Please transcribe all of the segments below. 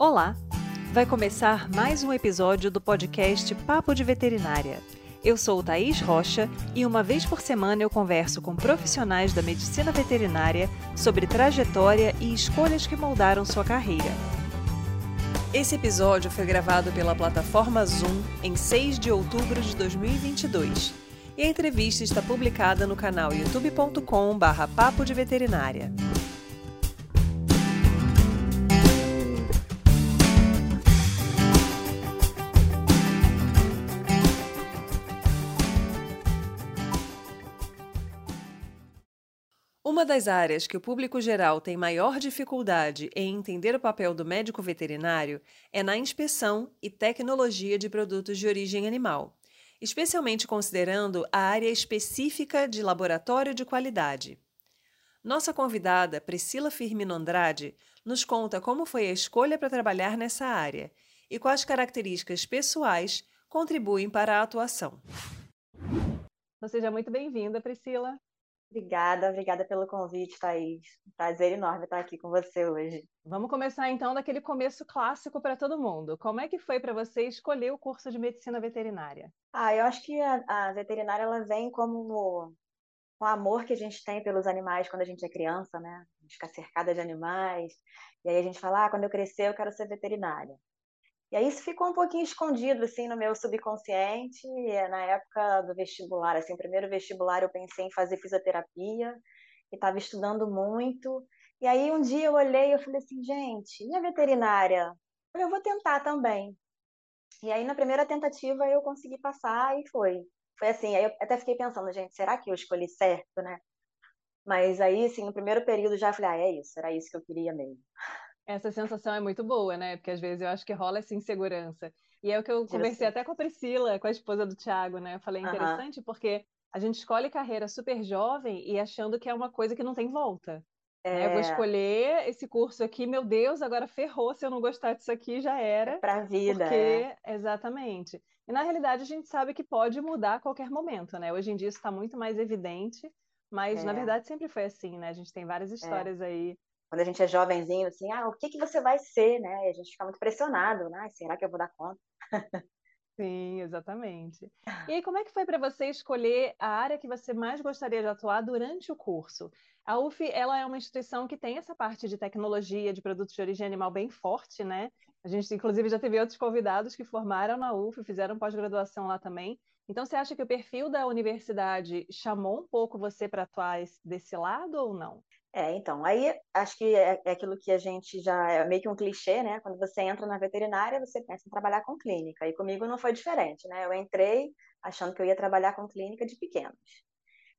Olá! Vai começar mais um episódio do podcast Papo de Veterinária. Eu sou Thaís Rocha e uma vez por semana eu converso com profissionais da medicina veterinária sobre trajetória e escolhas que moldaram sua carreira. Esse episódio foi gravado pela plataforma Zoom em 6 de outubro de 2022 e a entrevista está publicada no canal youtube.com/papo de veterinária. Uma das áreas que o público geral tem maior dificuldade em entender o papel do médico veterinário é na inspeção e tecnologia de produtos de origem animal, especialmente considerando a área específica de laboratório de qualidade. Nossa convidada, Priscila Firmino Andrade, nos conta como foi a escolha para trabalhar nessa área e quais características pessoais contribuem para a atuação. Seja muito bem-vinda, Priscila. Obrigada, obrigada pelo convite, Thaís. Prazer enorme estar aqui com você hoje. Vamos começar então daquele começo clássico para todo mundo. Como é que foi para você escolher o curso de medicina veterinária? Ah, eu acho que a, a veterinária ela vem como no, o amor que a gente tem pelos animais quando a gente é criança, né? A gente fica cercada de animais. E aí a gente fala, ah, quando eu crescer eu quero ser veterinária. E aí isso ficou um pouquinho escondido, assim, no meu subconsciente. E, na época do vestibular, assim, primeiro vestibular eu pensei em fazer fisioterapia e estava estudando muito. E aí um dia eu olhei e falei assim, gente, e a veterinária? Eu vou tentar também. E aí na primeira tentativa eu consegui passar e foi. Foi assim, aí eu até fiquei pensando, gente, será que eu escolhi certo, né? Mas aí, assim, no primeiro período já falei, ah, é isso, era isso que eu queria mesmo. Essa sensação é muito boa, né? Porque às vezes eu acho que rola essa insegurança. E é o que eu conversei até com a Priscila, com a esposa do Thiago, né? Eu falei, interessante uhum. porque a gente escolhe carreira super jovem e achando que é uma coisa que não tem volta. É... Eu vou é. escolher esse curso aqui, meu Deus, agora ferrou, se eu não gostar disso aqui, já era. É pra vida. Porque, é. exatamente. E na realidade a gente sabe que pode mudar a qualquer momento, né? Hoje em dia isso está muito mais evidente, mas é. na verdade sempre foi assim, né? A gente tem várias é. histórias aí quando a gente é jovenzinho, assim, ah, o que, que você vai ser, né? E a gente fica muito pressionado, né? Será que eu vou dar conta? Sim, exatamente. E aí, como é que foi para você escolher a área que você mais gostaria de atuar durante o curso? A UF, ela é uma instituição que tem essa parte de tecnologia, de produtos de origem animal bem forte, né? A gente, inclusive, já teve outros convidados que formaram na UF, fizeram pós-graduação lá também. Então, você acha que o perfil da universidade chamou um pouco você para atuar desse lado ou não? É, então, aí acho que é, é, aquilo que a gente já é meio que um clichê, né? Quando você entra na veterinária, você pensa em trabalhar com clínica. E comigo não foi diferente, né? Eu entrei achando que eu ia trabalhar com clínica de pequenos.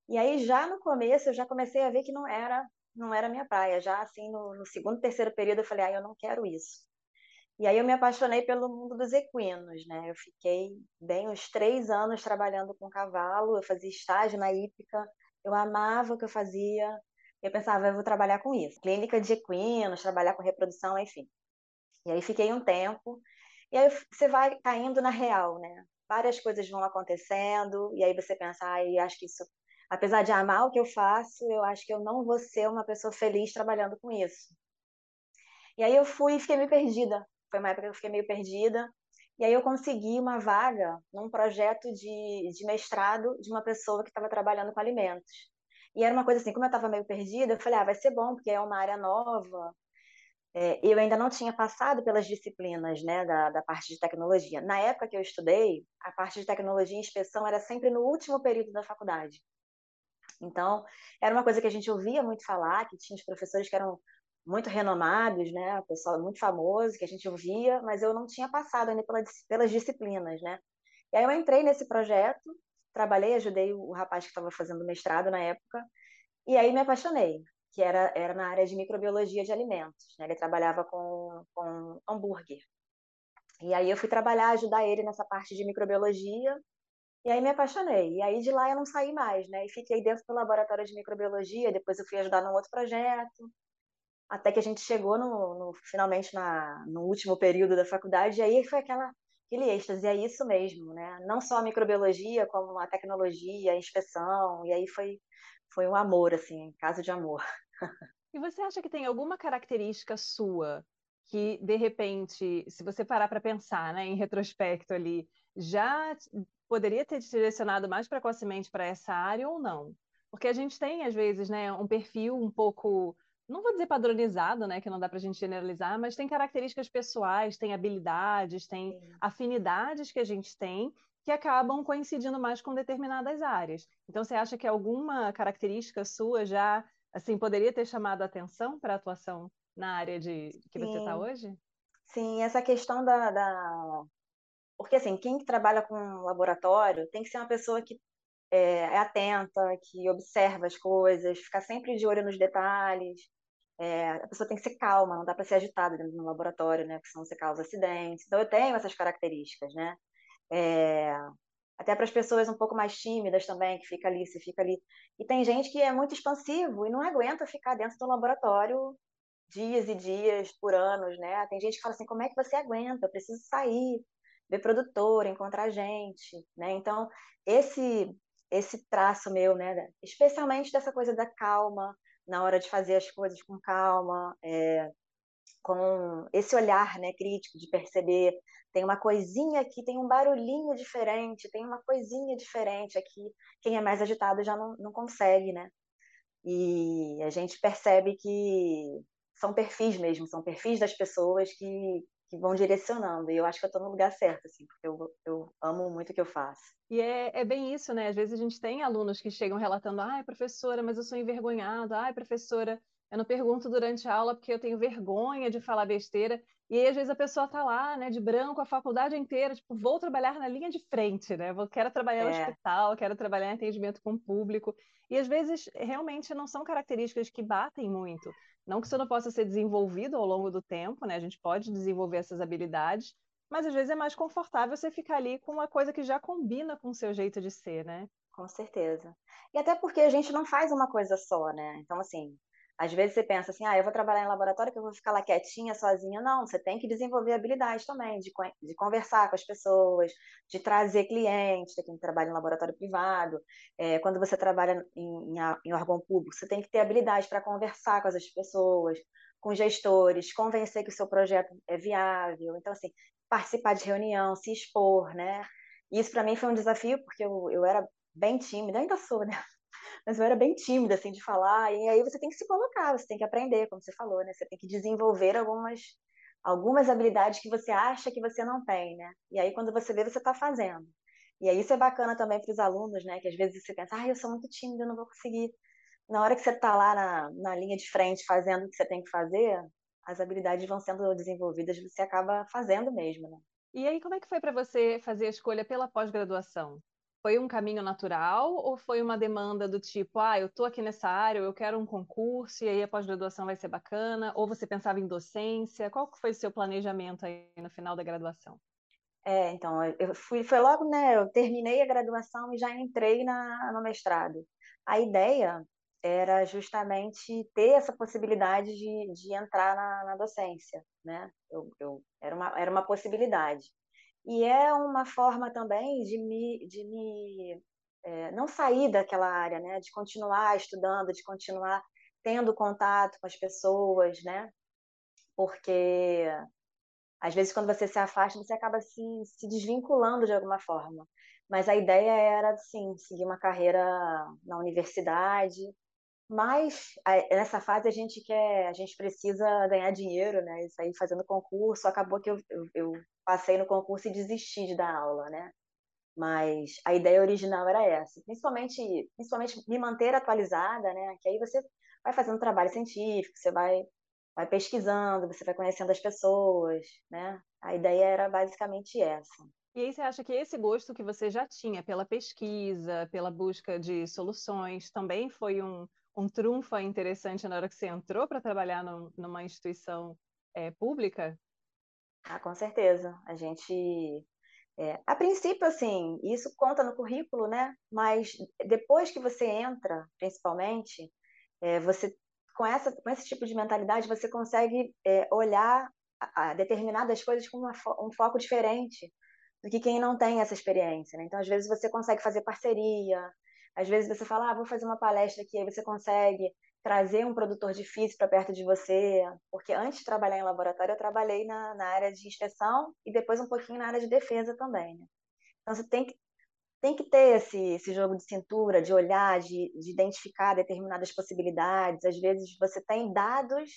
E aí já no começo eu já comecei a ver que não era não era minha praia. Já assim no, no segundo, terceiro período eu falei, ah, eu não quero isso. E aí eu me apaixonei pelo mundo dos equinos, né? Eu fiquei bem uns três anos trabalhando com cavalo. Eu fazia estágio na hípica. Eu amava o que eu fazia eu pensava, eu vou trabalhar com isso. Clínica de equinos, trabalhar com reprodução, enfim. E aí fiquei um tempo. E aí você vai caindo na real, né? Várias coisas vão acontecendo, e aí você pensa, ai, acho que isso, apesar de amar o que eu faço, eu acho que eu não vou ser uma pessoa feliz trabalhando com isso. E aí eu fui e fiquei meio perdida. Foi uma época que eu fiquei meio perdida. E aí eu consegui uma vaga num projeto de, de mestrado de uma pessoa que estava trabalhando com alimentos. E era uma coisa assim, como eu estava meio perdida, eu falei, ah, vai ser bom, porque é uma área nova. É, eu ainda não tinha passado pelas disciplinas né, da, da parte de tecnologia. Na época que eu estudei, a parte de tecnologia e inspeção era sempre no último período da faculdade. Então, era uma coisa que a gente ouvia muito falar, que tinha os professores que eram muito renomados, né, o pessoal muito famoso, que a gente ouvia, mas eu não tinha passado ainda pelas, disciplinas, né. E aí eu entrei nesse projeto, trabalhei, ajudei o rapaz que estava fazendo mestrado na época, e aí me apaixonei, que era, era na área de microbiologia de alimentos. Né? Ele trabalhava com, com hambúrguer. E aí eu fui trabalhar, ajudar ele nessa parte de microbiologia, e aí me apaixonei. E aí de lá eu não saí mais, né? E fiquei dentro do laboratório de microbiologia, depois eu fui ajudar num outro projeto, até que a gente chegou no, no finalmente na, no último período da faculdade, e aí foi aquela aquele êxtase, é isso mesmo, né? Não só a microbiologia, como a tecnologia, a inspeção, e aí foi, foi um amor, assim, caso de amor. E você acha que tem alguma característica sua que, de repente, se você parar para pensar, né, em retrospecto ali, já poderia ter te direcionado mais precocemente para essa área ou não? Porque a gente tem, às vezes, né, um perfil um pouco, não vou dizer padronizado, né, que não dá para a gente generalizar, mas tem características pessoais, tem habilidades, tem Sim. afinidades que a gente tem que acabam coincidindo mais com determinadas áreas. Então, você acha que alguma característica sua já, assim, poderia ter chamado a atenção para a atuação na área de que tá Sim. você está hoje? Sim, essa questão da, da, Porque, assim, quem trabalha com laboratório tem que ser uma pessoa que é, é atenta, que observa as coisas, ficar sempre de olho nos detalhes. É, a pessoa tem que ser calma, não dá para ser agitada dentro do laboratório, né? Porque senão você causa acidentes. Então, eu tenho essas características, né? É, até para as pessoas um pouco mais tímidas também, que fica ali, você fica ali. E tem gente que é muito expansivo e não aguenta ficar dentro do laboratório dias e dias por anos, né? Tem gente que fala assim, como é que você aguenta? Eu preciso sair, ver produtor, encontrar gente, né? Então, esse esse traço meu, né? Especialmente dessa coisa da calma, na hora de fazer as coisas com calma, é, com esse olhar, né, crítico de perceber tem uma coisinha aqui, tem um barulhinho diferente, tem uma coisinha diferente aqui. Quem é mais agitado já não, não consegue, né? E a gente percebe que são perfis mesmo, são perfis das pessoas que, que vão direcionando. E eu acho que eu estou no lugar certo, assim, porque eu, eu amo muito o que eu faço. E é, é bem isso, né? Às vezes a gente tem alunos que chegam relatando: ai, professora, mas eu sou envergonhado, ai, professora, eu não pergunto durante a aula porque eu tenho vergonha de falar besteira. E aí, às vezes, a pessoa está lá, né, de branco, a faculdade inteira, tipo, vou trabalhar na linha de frente, né? Vou, quero trabalhar no é. hospital, quero trabalhar em atendimento com o público. E às vezes, realmente, não são características que batem muito. Não que isso não possa ser desenvolvido ao longo do tempo, né? A gente pode desenvolver essas habilidades, mas às vezes é mais confortável você ficar ali com uma coisa que já combina com o seu jeito de ser, né? Com certeza. E até porque a gente não faz uma coisa só, né? Então, assim, às vezes você pensa assim, ah, eu vou trabalhar em laboratório que eu vou ficar lá quietinha, sozinha. Não, você tem que desenvolver habilidades também, de, de conversar com as pessoas, de trazer clientes, tem quem trabalha em laboratório privado. É, quando você trabalha em, em, em órgão público, você tem que ter habilidade para conversar com as pessoas, com gestores, convencer que o seu projeto é viável. Então, assim, participar de reunião, se expor, né? Isso para mim foi um desafio, porque eu, eu era bem tímida, ainda sou, né? Mas eu era bem tímida, assim, de falar, e aí você tem que se colocar, você tem que aprender, como você falou, né? Você tem que desenvolver algumas, algumas habilidades que você acha que você não tem, né? E aí, quando você vê, você está fazendo. E aí, isso é bacana também para os alunos, né? Que às vezes você pensa, ah, eu sou muito tímida, eu não vou conseguir. Na hora que você está lá na, na linha de frente fazendo o que você tem que fazer, as habilidades vão sendo desenvolvidas, você acaba fazendo mesmo, né? E aí, como é que foi para você fazer a escolha pela pós-graduação? Foi um caminho natural ou foi uma demanda do tipo, ah, eu estou aqui nessa área, eu quero um concurso e aí a pós-graduação vai ser bacana? Ou você pensava em docência? Qual foi o seu planejamento aí no final da graduação? É, então, eu fui, foi logo, né, eu terminei a graduação e já entrei na, no mestrado. A ideia era justamente ter essa possibilidade de, de entrar na, na docência, né? Eu, eu, era, uma, era uma possibilidade. E é uma forma também de me, de me é, não sair daquela área, né? De continuar estudando, de continuar tendo contato com as pessoas, né? Porque às vezes quando você se afasta, você acaba se, se desvinculando de alguma forma. Mas a ideia era, sim, seguir uma carreira na universidade, mas nessa fase a gente quer, a gente precisa ganhar dinheiro, né? Isso aí fazendo concurso, acabou que eu, eu, eu, passei no concurso e desisti de dar aula, né? Mas a ideia original era essa, principalmente, principalmente me manter atualizada, né? Que aí você vai fazendo trabalho científico, você vai, vai pesquisando, você vai conhecendo as pessoas, né? A ideia era basicamente essa. E aí você acha que esse gosto que você já tinha pela pesquisa, pela busca de soluções, também foi um, um trunfo interessante na hora que você entrou para trabalhar numa instituição é, pública? Ah, com certeza. A gente, é, a princípio, assim, isso conta no currículo, né? Mas depois que você entra, principalmente, é, você com essa com esse tipo de mentalidade você consegue olhar a, a determinadas coisas com uma, um foco diferente do que quem não tem essa experiência. Né? Então, às vezes você consegue fazer parceria, às vezes você fala, ah, vou fazer uma palestra aqui, aí você consegue trazer um produtor difícil para perto de você, porque antes de trabalhar em laboratório, eu trabalhei na, na área de inspeção e depois um pouquinho na área de defesa também, né? Então, você tem que, tem que ter esse, esse jogo de cintura, de olhar, de, de identificar determinadas possibilidades. Às vezes, você tem dados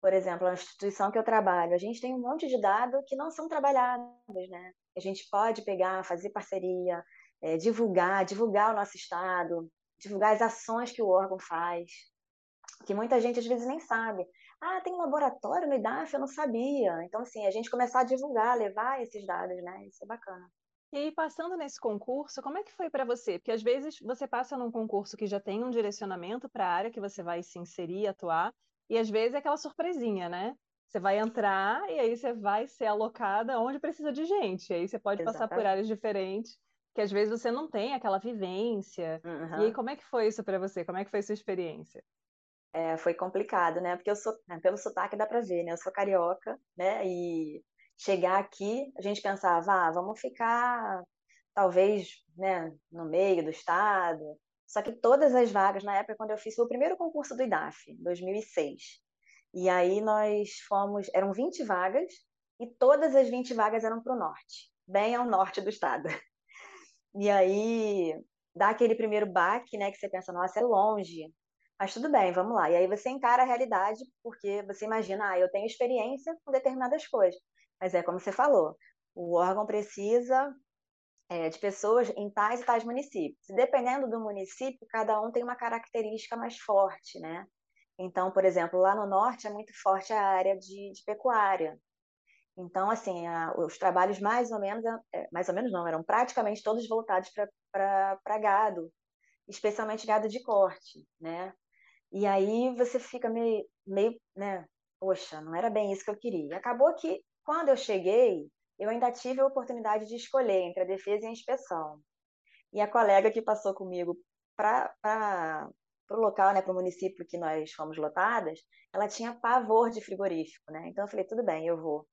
por exemplo, a instituição que eu trabalho, a gente tem um monte de dados que não são trabalhados, né? A gente pode pegar, fazer parceria, é, divulgar, divulgar o nosso estado, divulgar as ações que o órgão faz, que muita gente às vezes nem sabe. Ah, tem um laboratório no IDAF, eu não sabia. Então, assim, a gente começar a divulgar, levar esses dados, né? Isso é bacana. E aí, passando nesse concurso, como é que foi para você? Porque às vezes você passa num concurso que já tem um direcionamento para a área que você vai se inserir, atuar, e às vezes é aquela surpresinha, né? Você vai entrar e aí você vai ser alocada onde precisa de gente. E aí você pode Exatamente. passar por áreas diferentes, que às vezes você não tem aquela vivência. Uhum. E aí, como é que foi isso para você? Como é que foi a sua experiência? É, foi complicado, né? Porque eu sou, né, pelo sotaque dá para ver, né? Eu sou carioca, né? E chegar aqui, a gente pensava, ah, vamos ficar talvez, né, no meio do estado, só que todas as vagas, na época, quando eu fiz, foi o primeiro concurso do IDAF, 2006. E aí nós fomos, eram 20 vagas, e todas as 20 vagas eram para o norte, bem ao norte do estado. E aí dá aquele primeiro baque, né, que você pensa, nossa, é longe. Mas tudo bem, vamos lá. E aí você encara a realidade, porque você imagina, ah, eu tenho experiência com determinadas coisas. Mas é como você falou, o órgão precisa é, de pessoas em tais e tais municípios. Dependendo do município, cada um tem uma característica mais forte, né? Então, por exemplo, lá no norte é muito forte a área de, de pecuária. Então, assim, a, os trabalhos mais ou menos, é, mais ou menos não, eram praticamente todos voltados para gado, especialmente gado de corte, né? E aí você fica meio, meio, né? Poxa, não era bem isso que eu queria. Acabou que, quando eu cheguei, eu ainda tive a oportunidade de escolher entre a defesa e a inspeção. E a colega que passou comigo para o local, né, para o município que nós fomos lotadas, ela tinha pavor de frigorífico, né? Então eu falei, tudo bem, eu vou.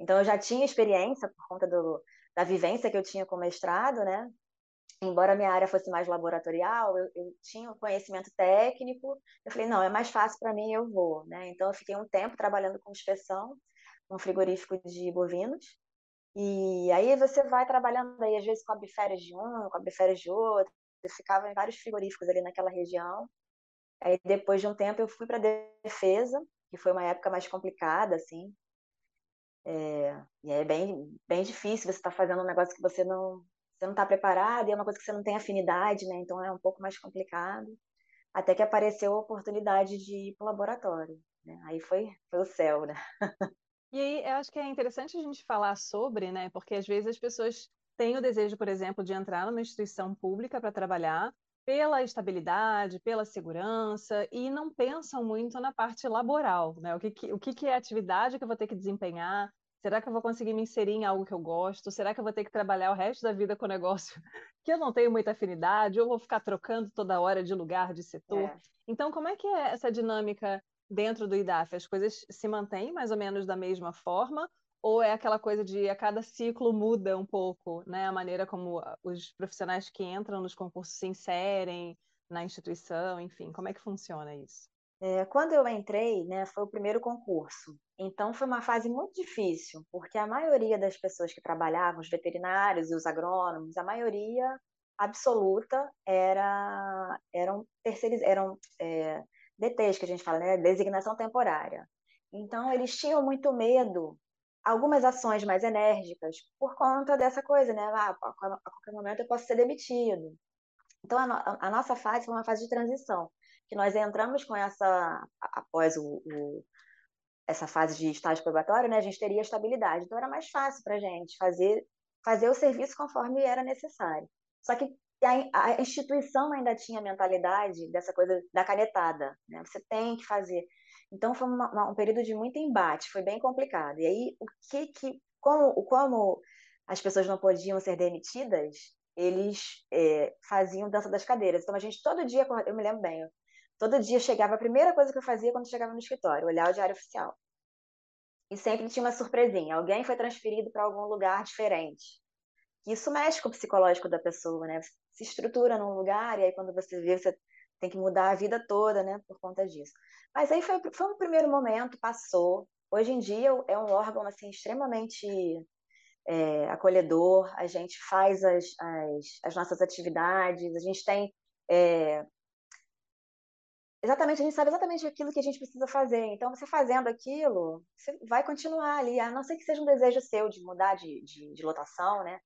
Então eu já tinha experiência por conta do, da vivência que eu tinha com o mestrado, né? Embora minha área fosse mais laboratorial, eu, eu tinha conhecimento técnico. Eu falei, não, é mais fácil para mim, eu vou, né? Então eu fiquei um tempo trabalhando com inspeção, um frigorífico de bovinos. E aí você vai trabalhando aí, às vezes cobre férias de um, cobre férias de outro. Eu ficava em vários frigoríficos ali naquela região. Aí depois de um tempo eu fui para defesa, que foi uma época mais complicada, assim. É, e é bem, bem difícil você estar tá fazendo um negócio que você não você não está preparado e é uma coisa que você não tem afinidade, né? Então é um pouco mais complicado. Até que apareceu a oportunidade de ir para o laboratório. Né? Aí foi, foi o céu, né? E aí, eu acho que é interessante a gente falar sobre, né? Porque às vezes as pessoas têm o desejo, por exemplo, de entrar numa instituição pública para trabalhar pela estabilidade, pela segurança e não pensam muito na parte laboral, né? O que, que, o que, que é a atividade que eu vou ter que desempenhar? Será que eu vou conseguir me inserir em algo que eu gosto? Será que eu vou ter que trabalhar o resto da vida com o negócio que eu não tenho muita afinidade? Ou vou ficar trocando toda hora de lugar, de setor? É. Então, como é que é essa dinâmica dentro do IDAF, as coisas se mantêm mais ou menos da mesma forma? Ou é aquela coisa de a cada ciclo muda um pouco, né? A maneira como os profissionais que entram nos concursos se inserem na instituição, enfim, como é que funciona isso? É, quando eu entrei, né, foi o primeiro concurso. Então foi uma fase muito difícil, porque a maioria das pessoas que trabalhavam, os veterinários e os agrônomos, a maioria absoluta era eram terceiriz, eram é, DTs, que a gente fala, né? Designação temporária. Então, eles tinham muito medo, algumas ações mais enérgicas, por conta dessa coisa, né? Ah, a qualquer momento eu posso ser demitido. Então, a, no a nossa fase foi uma fase de transição, que nós entramos com essa, após o, o essa fase de estágio probatório, né, a gente teria estabilidade. Então era mais fácil para a gente fazer, fazer o serviço conforme era necessário. Só que a, a instituição ainda tinha a mentalidade dessa coisa da canetada, né? Você tem que fazer. Então foi uma, um período de muito embate, foi bem complicado. E aí o que que como como as pessoas não podiam ser demitidas, eles é, faziam dança das cadeiras. Então a gente todo dia, eu me lembro bem, todo dia chegava a primeira coisa que eu fazia quando chegava no escritório, olhar o diário oficial. E sempre tinha uma surpresinha, alguém foi transferido para algum lugar diferente. Isso mexe com o psicológico da pessoa, né? se estrutura num lugar e aí quando você vê, você tem que mudar a vida toda, né, por conta disso. Mas aí foi, foi um primeiro momento, passou. Hoje em dia é um órgão assim extremamente é, acolhedor. A gente faz as, as, as, nossas atividades, a gente tem é, exatamente, a gente sabe exatamente aquilo que a gente precisa fazer. Então, você fazendo aquilo, você vai continuar ali, a não ser que seja um desejo seu de mudar de, de, de lotação, né?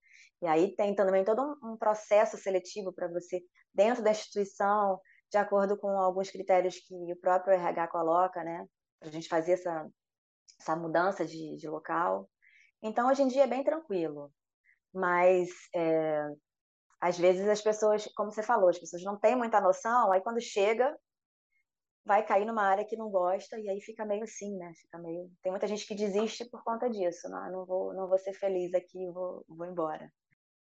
E aí tem também todo um, um processo seletivo para você, dentro da instituição, de acordo com alguns critérios que o próprio RH coloca, né? Para a gente fazer essa, essa mudança de, de local. Então, hoje em dia é bem tranquilo. Mas, é, às vezes, as pessoas, como você falou, as pessoas não têm muita noção, aí quando chega, vai cair numa área que não gosta e aí fica meio assim, né? Fica meio. Tem muita gente que desiste por conta disso. Não, não vou, não vou ser feliz aqui, vou, vou embora.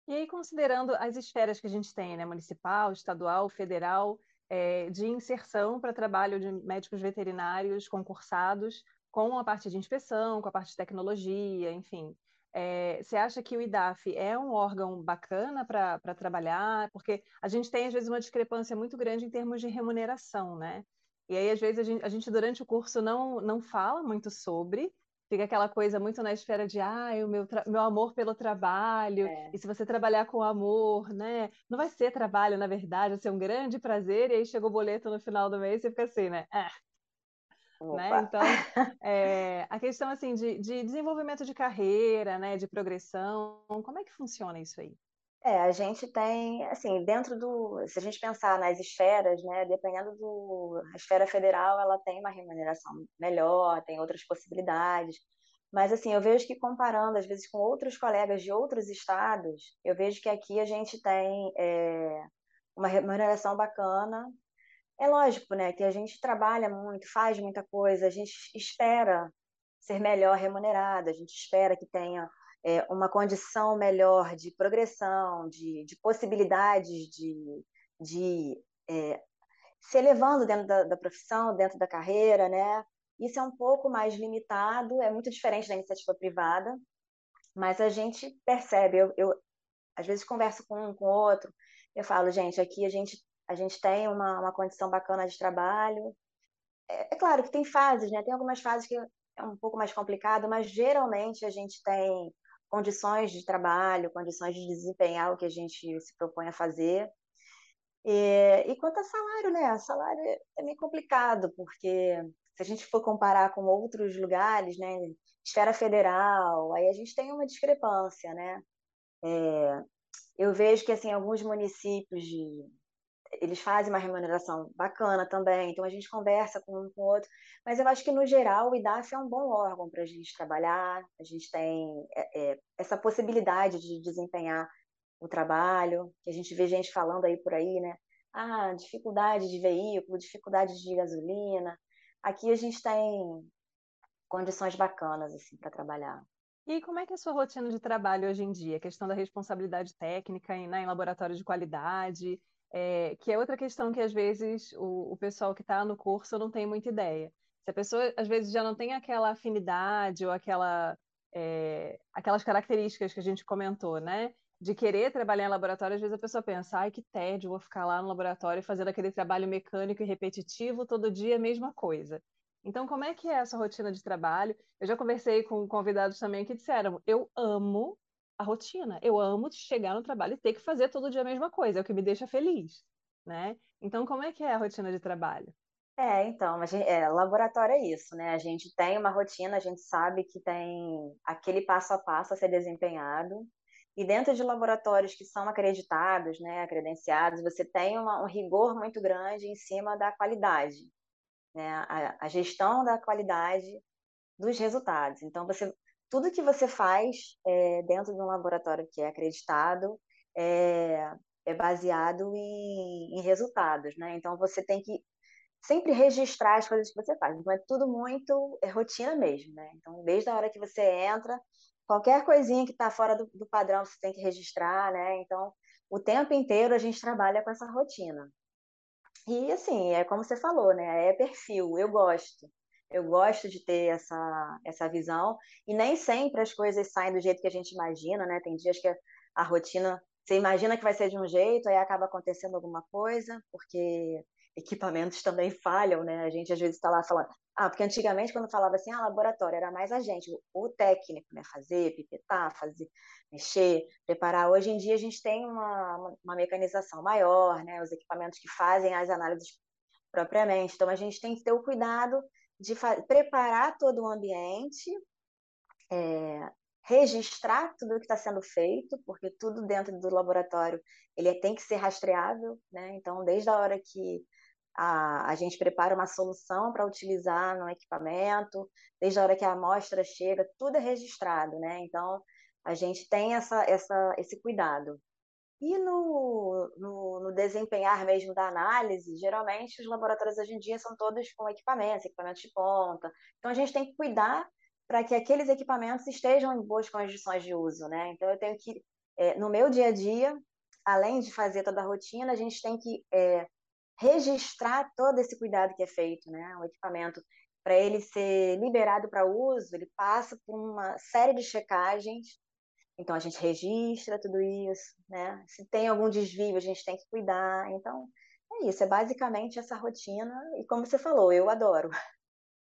E aí, considerando as esferas que a gente tem, né? Municipal, estadual, federal, é, de inserção para trabalho de médicos veterinários concursados, com a parte de inspeção, com a parte de tecnologia, enfim. É, você acha que o IDAF é um órgão bacana para trabalhar? Porque a gente tem, às vezes, uma discrepância muito grande em termos de remuneração, né? E aí, às vezes, a gente, a gente, durante o curso não, não fala muito sobre, fica aquela coisa muito na esfera de ah, o meu, meu amor pelo trabalho, é. e se você trabalhar com amor, né? Não vai ser trabalho, na verdade, vai ser um grande prazer, e aí chega o boleto no final do mês e fica assim, né? É. Né? Então, é, a questão assim de, de desenvolvimento de carreira, né, de progressão, como é que funciona isso aí? É, a gente tem, assim, dentro do, se a gente pensar nas esferas, né, dependendo do, a esfera federal, ela tem uma remuneração melhor, tem outras possibilidades, mas, assim, eu vejo que comparando, às vezes, com outros colegas de outros estados, eu vejo que aqui a gente tem é, uma remuneração bacana. É lógico, né, que a gente trabalha muito, faz muita coisa, a gente espera ser melhor remunerada, a gente espera que tenha é, uma condição melhor de progressão, de, de possibilidades de, de é, se elevando dentro da, da, profissão, dentro da carreira, né? Isso é um pouco mais limitado, é muito diferente da iniciativa privada, mas a gente percebe, eu, eu às vezes converso com um, com outro, eu falo, gente, aqui a gente, a gente tem uma, uma condição bacana de trabalho. É, é claro que tem fases, né? Tem algumas fases que é um pouco mais complicado, mas geralmente a gente tem condições de trabalho, condições de desempenhar o que a gente se propõe a fazer. E, e quanto a salário, né? Salário é meio complicado, porque se a gente for comparar com outros lugares, né? Esfera federal, aí a gente tem uma discrepância, né? É, eu vejo que, assim, alguns municípios de, eles fazem uma remuneração bacana também, então a gente conversa com um com o outro, mas eu acho que no geral o IDAF é um bom órgão para a gente trabalhar, a gente tem é, é, essa possibilidade de desempenhar o trabalho, que a gente vê gente falando aí por aí, né? Ah, dificuldade de veículo, dificuldade de gasolina. Aqui a gente tem condições bacanas assim para trabalhar. E como é que é a sua rotina de trabalho hoje em dia? A questão da responsabilidade técnica né, em laboratório de qualidade, é, que é outra questão que às vezes o, o pessoal que está no curso não tem muita ideia. Se a pessoa às vezes já não tem aquela afinidade ou aquela, é, aquelas características que a gente comentou, né? De querer trabalhar em laboratório, às vezes a pessoa pensa, ai que tédio, vou ficar lá no laboratório fazendo aquele trabalho mecânico e repetitivo, todo dia a mesma coisa. Então, como é que é essa rotina de trabalho? Eu já conversei com convidados também que disseram, eu amo a rotina. Eu amo chegar no trabalho e ter que fazer todo dia a mesma coisa, é o que me deixa feliz, né? Então, como é que é a rotina de trabalho? É, então, gente, é, laboratório é isso, né? A gente tem uma rotina, a gente sabe que tem aquele passo a passo a ser desempenhado, e dentro de laboratórios que são acreditados, né, credenciados, você tem uma, um rigor muito grande em cima da qualidade, né? A, a gestão da qualidade dos resultados. Então, você tudo que você faz é, dentro de um laboratório que é acreditado é, é baseado em, em, resultados, né? Então você tem que sempre registrar as coisas que você faz. Então é tudo muito é rotina mesmo, né? Então desde a hora que você entra, qualquer coisinha que está fora do, do padrão você tem que registrar, né? Então o tempo inteiro a gente trabalha com essa rotina. E assim, é como você falou, né? É perfil, eu gosto. Eu gosto de ter essa, essa visão. E nem sempre as coisas saem do jeito que a gente imagina, né? Tem dias que a, rotina, você imagina que vai ser de um jeito, aí acaba acontecendo alguma coisa, porque equipamentos também falham, né? A gente às vezes está lá falando, ah, porque antigamente quando falava assim, ah, laboratório, era mais a gente, o técnico, né? Fazer, pipetar, fazer, mexer, preparar. Hoje em dia a gente tem uma, uma, uma mecanização maior, né? Os equipamentos que fazem as análises propriamente. Então a gente tem que ter o cuidado de preparar todo o ambiente, é, registrar tudo o que está sendo feito, porque tudo dentro do laboratório ele tem que ser rastreável, né? Então, desde a hora que a, a gente prepara uma solução para utilizar no equipamento, desde a hora que a amostra chega, tudo é registrado, né? Então, a gente tem essa, essa, esse cuidado. E no, no, no, desempenhar mesmo da análise, geralmente os laboratórios hoje em dia são todos com equipamentos, equipamentos de ponta. Então a gente tem que cuidar para que aqueles equipamentos estejam em boas condições de uso, né? Então eu tenho que, é, no meu dia a dia, além de fazer toda a rotina, a gente tem que é, registrar todo esse cuidado que é feito, né? O equipamento, para ele ser liberado para uso, ele passa por uma série de checagens. Então a gente registra tudo isso, né? Se tem algum desvio, a gente tem que cuidar. Então é isso, é basicamente essa rotina. E como você falou, eu adoro.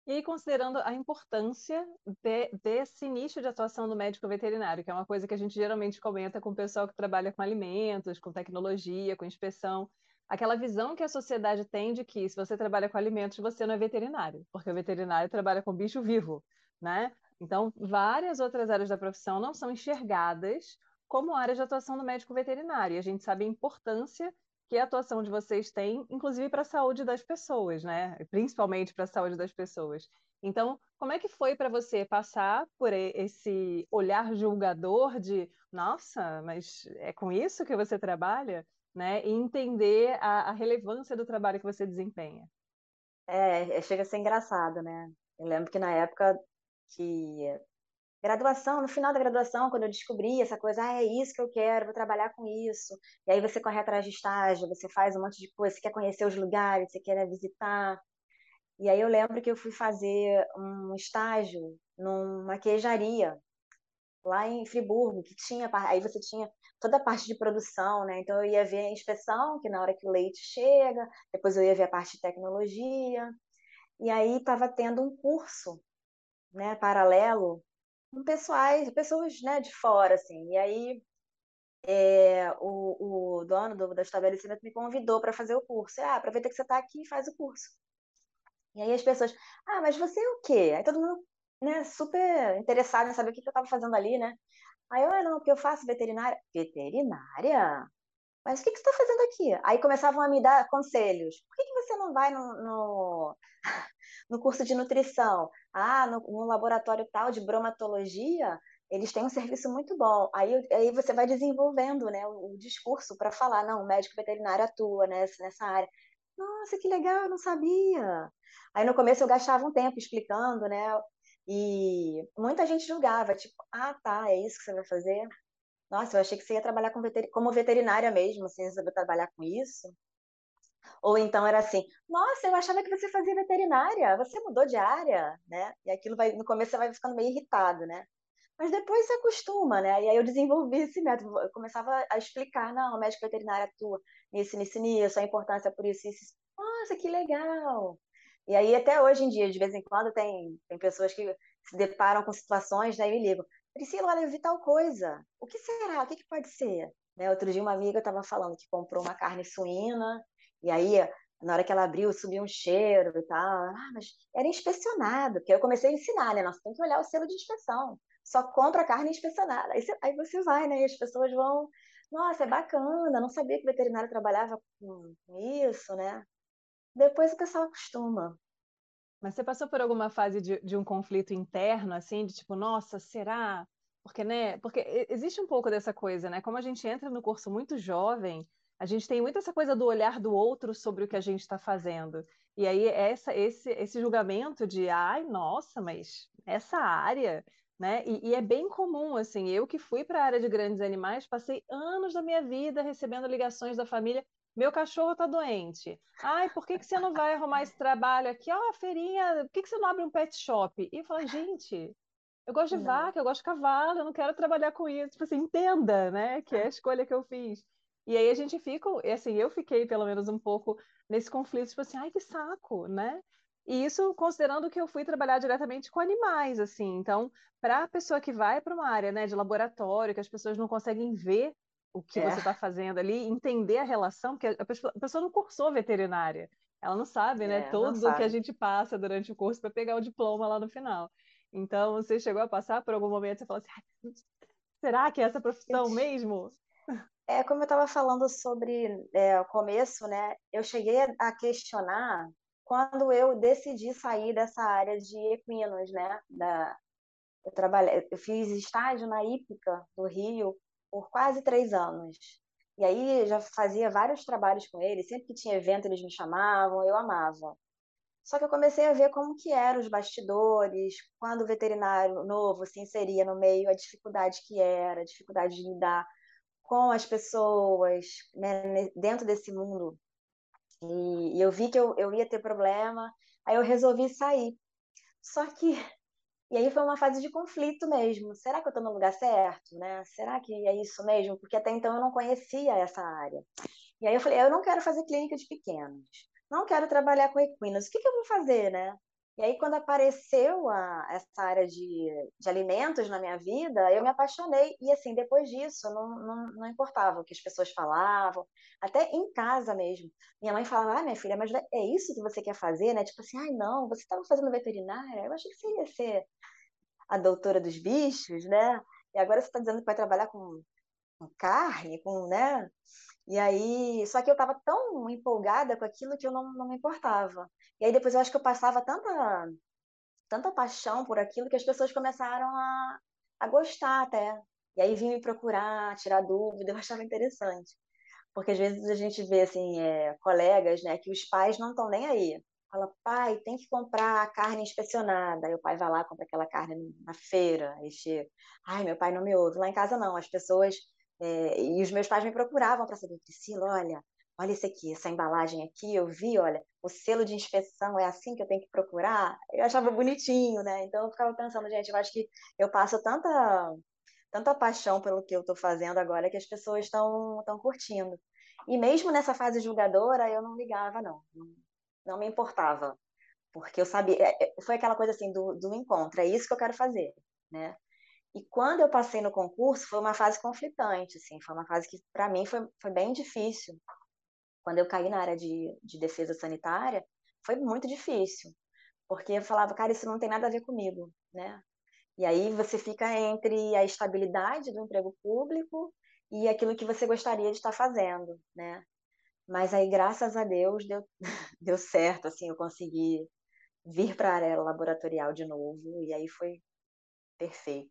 E considerando a importância de, desse nicho de atuação do médico veterinário, que é uma coisa que a gente geralmente comenta com o pessoal que trabalha com alimentos, com tecnologia, com inspeção, aquela visão que a sociedade tem de que se você trabalha com alimentos, você não é veterinário, porque o veterinário trabalha com bicho vivo, né? Então, várias outras áreas da profissão não são enxergadas como áreas de atuação do médico veterinário. E a gente sabe a importância que a atuação de vocês tem, inclusive para a saúde das pessoas, né? Principalmente para a saúde das pessoas. Então, como é que foi para você passar por esse olhar julgador de, nossa, mas é com isso que você trabalha, né? E entender a, a relevância do trabalho que você desempenha? É, é, chega a ser engraçado, né? Eu lembro que na época que graduação, no final da graduação, quando eu descobri essa coisa, ah, é isso que eu quero, vou trabalhar com isso. E aí você corre atrás de estágio, você faz um monte de coisa, você quer conhecer os lugares, você quer visitar. E aí eu lembro que eu fui fazer um estágio numa queijaria lá em Friburgo, que tinha, aí você tinha toda a parte de produção, né? Então eu ia ver a inspeção, que na hora que o leite chega, depois eu ia ver a parte de tecnologia. E aí estava tendo um curso, né, paralelo com pessoais, pessoas né, de fora, assim. E aí é, o, o dono do, do estabelecimento me convidou para fazer o curso. Ah, aproveita que você está aqui e faz o curso. E aí as pessoas, ah, mas você é o quê? Aí todo mundo, né, super interessado em saber o que, que eu estava fazendo ali, né? Aí eu, ah, não, porque eu faço veterinária. Veterinária? Mas o que, que você está fazendo aqui? Aí começavam a me dar conselhos. Por que, que você não vai no, no, no curso de nutrição? Ah, no, no, laboratório tal de bromatologia, eles têm um serviço muito bom. Aí, aí você vai desenvolvendo né, o, o discurso para falar, não, o médico veterinário atua nessa, nessa área. Nossa, que legal, eu não sabia. Aí no começo eu gastava um tempo explicando, né? E muita gente julgava, tipo, ah, tá, é isso que você vai fazer? Nossa, eu achei que você ia trabalhar veter... como veterinária mesmo, você resolveu trabalhar com isso. Ou então era assim, nossa, eu achava que você fazia veterinária, você mudou de área, né? E aquilo vai, no começo você vai ficando meio irritado, né? Mas depois você acostuma, né? E aí eu desenvolvi esse método, eu começava a explicar, não, o médico veterinário atua nisso, nisso, nisso, a importância por isso, isso. Nossa, que legal! E aí até hoje em dia, de vez em quando, tem, tem pessoas que se deparam com situações, daí né, me ligam, Priscila, olha, eu vi tal coisa. O que será? O que, que pode ser? Né? Outro dia uma amiga estava falando que comprou uma carne suína, e aí na hora que ela abriu, subiu um cheiro e tal. Ah, mas era inspecionado, porque eu comecei a ensinar, né? Nós tem que olhar o selo de inspeção. Só compra carne inspecionada. Aí você, aí você vai, né? E as pessoas vão, nossa, é bacana, não sabia que veterinário trabalhava com isso, né? Depois o pessoal acostuma. Mas você passou por alguma fase de, de um conflito interno, assim, de tipo, nossa, será? Porque, né? Porque existe um pouco dessa coisa, né? Como a gente entra no curso muito jovem, a gente tem muito essa coisa do olhar do outro sobre o que a gente está fazendo. E aí essa, esse, esse julgamento de, ai, nossa, mas essa área, né? E, e é bem comum, assim, eu que fui para a área de grandes animais, passei anos da minha vida recebendo ligações da família, meu cachorro está doente. Ai, por que, que você não vai arrumar esse trabalho aqui? Ó, oh, feirinha, por que, que você não abre um pet shop? E eu falo, gente, eu gosto de não. vaca, eu gosto de cavalo, eu não quero trabalhar com isso. Tipo assim, entenda, né? Que é a escolha que eu fiz. E aí a gente fica, assim, eu fiquei pelo menos um pouco nesse conflito, tipo assim, ai que saco, né? E isso considerando que eu fui trabalhar diretamente com animais, assim. Então, para a pessoa que vai para uma área né, de laboratório, que as pessoas não conseguem ver o que é. você está fazendo ali, entender a relação, porque a pessoa, a pessoa não cursou veterinária. Ela não sabe, né? É, Tudo o que a gente passa durante o curso para pegar o diploma lá no final. Então, você chegou a passar por algum momento, você falou assim, será que é essa profissão mesmo? É, como eu estava falando sobre é, o começo, né? Eu cheguei a questionar quando eu decidi sair dessa área de equinos, né? Da, eu trabalhei, eu fiz estágio na Ípica do Rio por quase três anos. E aí já fazia vários trabalhos com eles, sempre que tinha evento eles me chamavam, eu amava. Só que eu comecei a ver como que eram os bastidores, quando o veterinário novo se inseria no meio, a dificuldade que era, a dificuldade de lidar com as pessoas né, dentro desse mundo. E, e eu vi que eu, eu ia ter problema, aí eu resolvi sair. Só que e aí foi uma fase de conflito mesmo. Será que eu estou no lugar certo, né? Será que é isso mesmo? Porque até então eu não conhecia essa área. E aí eu falei, eu não quero fazer clínica de pequenos. Não quero trabalhar com equinos. O que, que eu vou fazer, né? E aí, quando apareceu a, essa área de, de alimentos na minha vida, eu me apaixonei. E, assim, depois disso, não, não, não importava o que as pessoas falavam, até em casa mesmo. Minha mãe falava, ah, minha filha, mas é isso que você quer fazer, né? Tipo assim, ai, não, você estava fazendo veterinária? Eu achei que você ia ser a doutora dos bichos, né? E agora você está dizendo que vai trabalhar com, com carne, com, né? E aí, só que eu estava tão empolgada com aquilo que eu não, não me importava. E aí depois eu acho que eu passava tanta, tanta paixão por aquilo que as pessoas começaram a, a gostar até. E aí vinham me procurar, tirar dúvida, eu achava interessante. Porque às vezes a gente vê, assim, é, colegas, né, que os pais não estão nem aí. Fala, pai, tem que comprar carne inspecionada. Aí o pai vai lá, compra aquela carne na feira, aí chega. Ai, meu pai não me ouve. Lá em casa não, as pessoas é, e os meus pais me procuravam para saber, Priscila, olha, olha isso aqui, essa embalagem aqui, eu vi, olha, o selo de inspeção é assim que eu tenho que procurar. Eu achava bonitinho, né? Então eu ficava pensando, gente, eu acho que eu passo tanta, tanta paixão pelo que eu estou fazendo agora que as pessoas estão estão curtindo. E mesmo nessa fase julgadora, eu não ligava, não. Não, não me importava. Porque eu sabia, é, é, foi aquela coisa assim do, do encontro, é isso que eu quero fazer, né? E quando eu passei no concurso, foi uma fase conflitante, assim, foi uma fase que, para mim, foi, foi bem difícil. Quando eu caí na área de, de defesa sanitária, foi muito difícil, porque eu falava, cara, isso não tem nada a ver comigo, né? E aí você fica entre a estabilidade do emprego público e aquilo que você gostaria de estar fazendo, né? Mas aí, graças a Deus, deu, deu certo, assim, eu consegui vir para a área laboratorial de novo, e aí foi perfeito.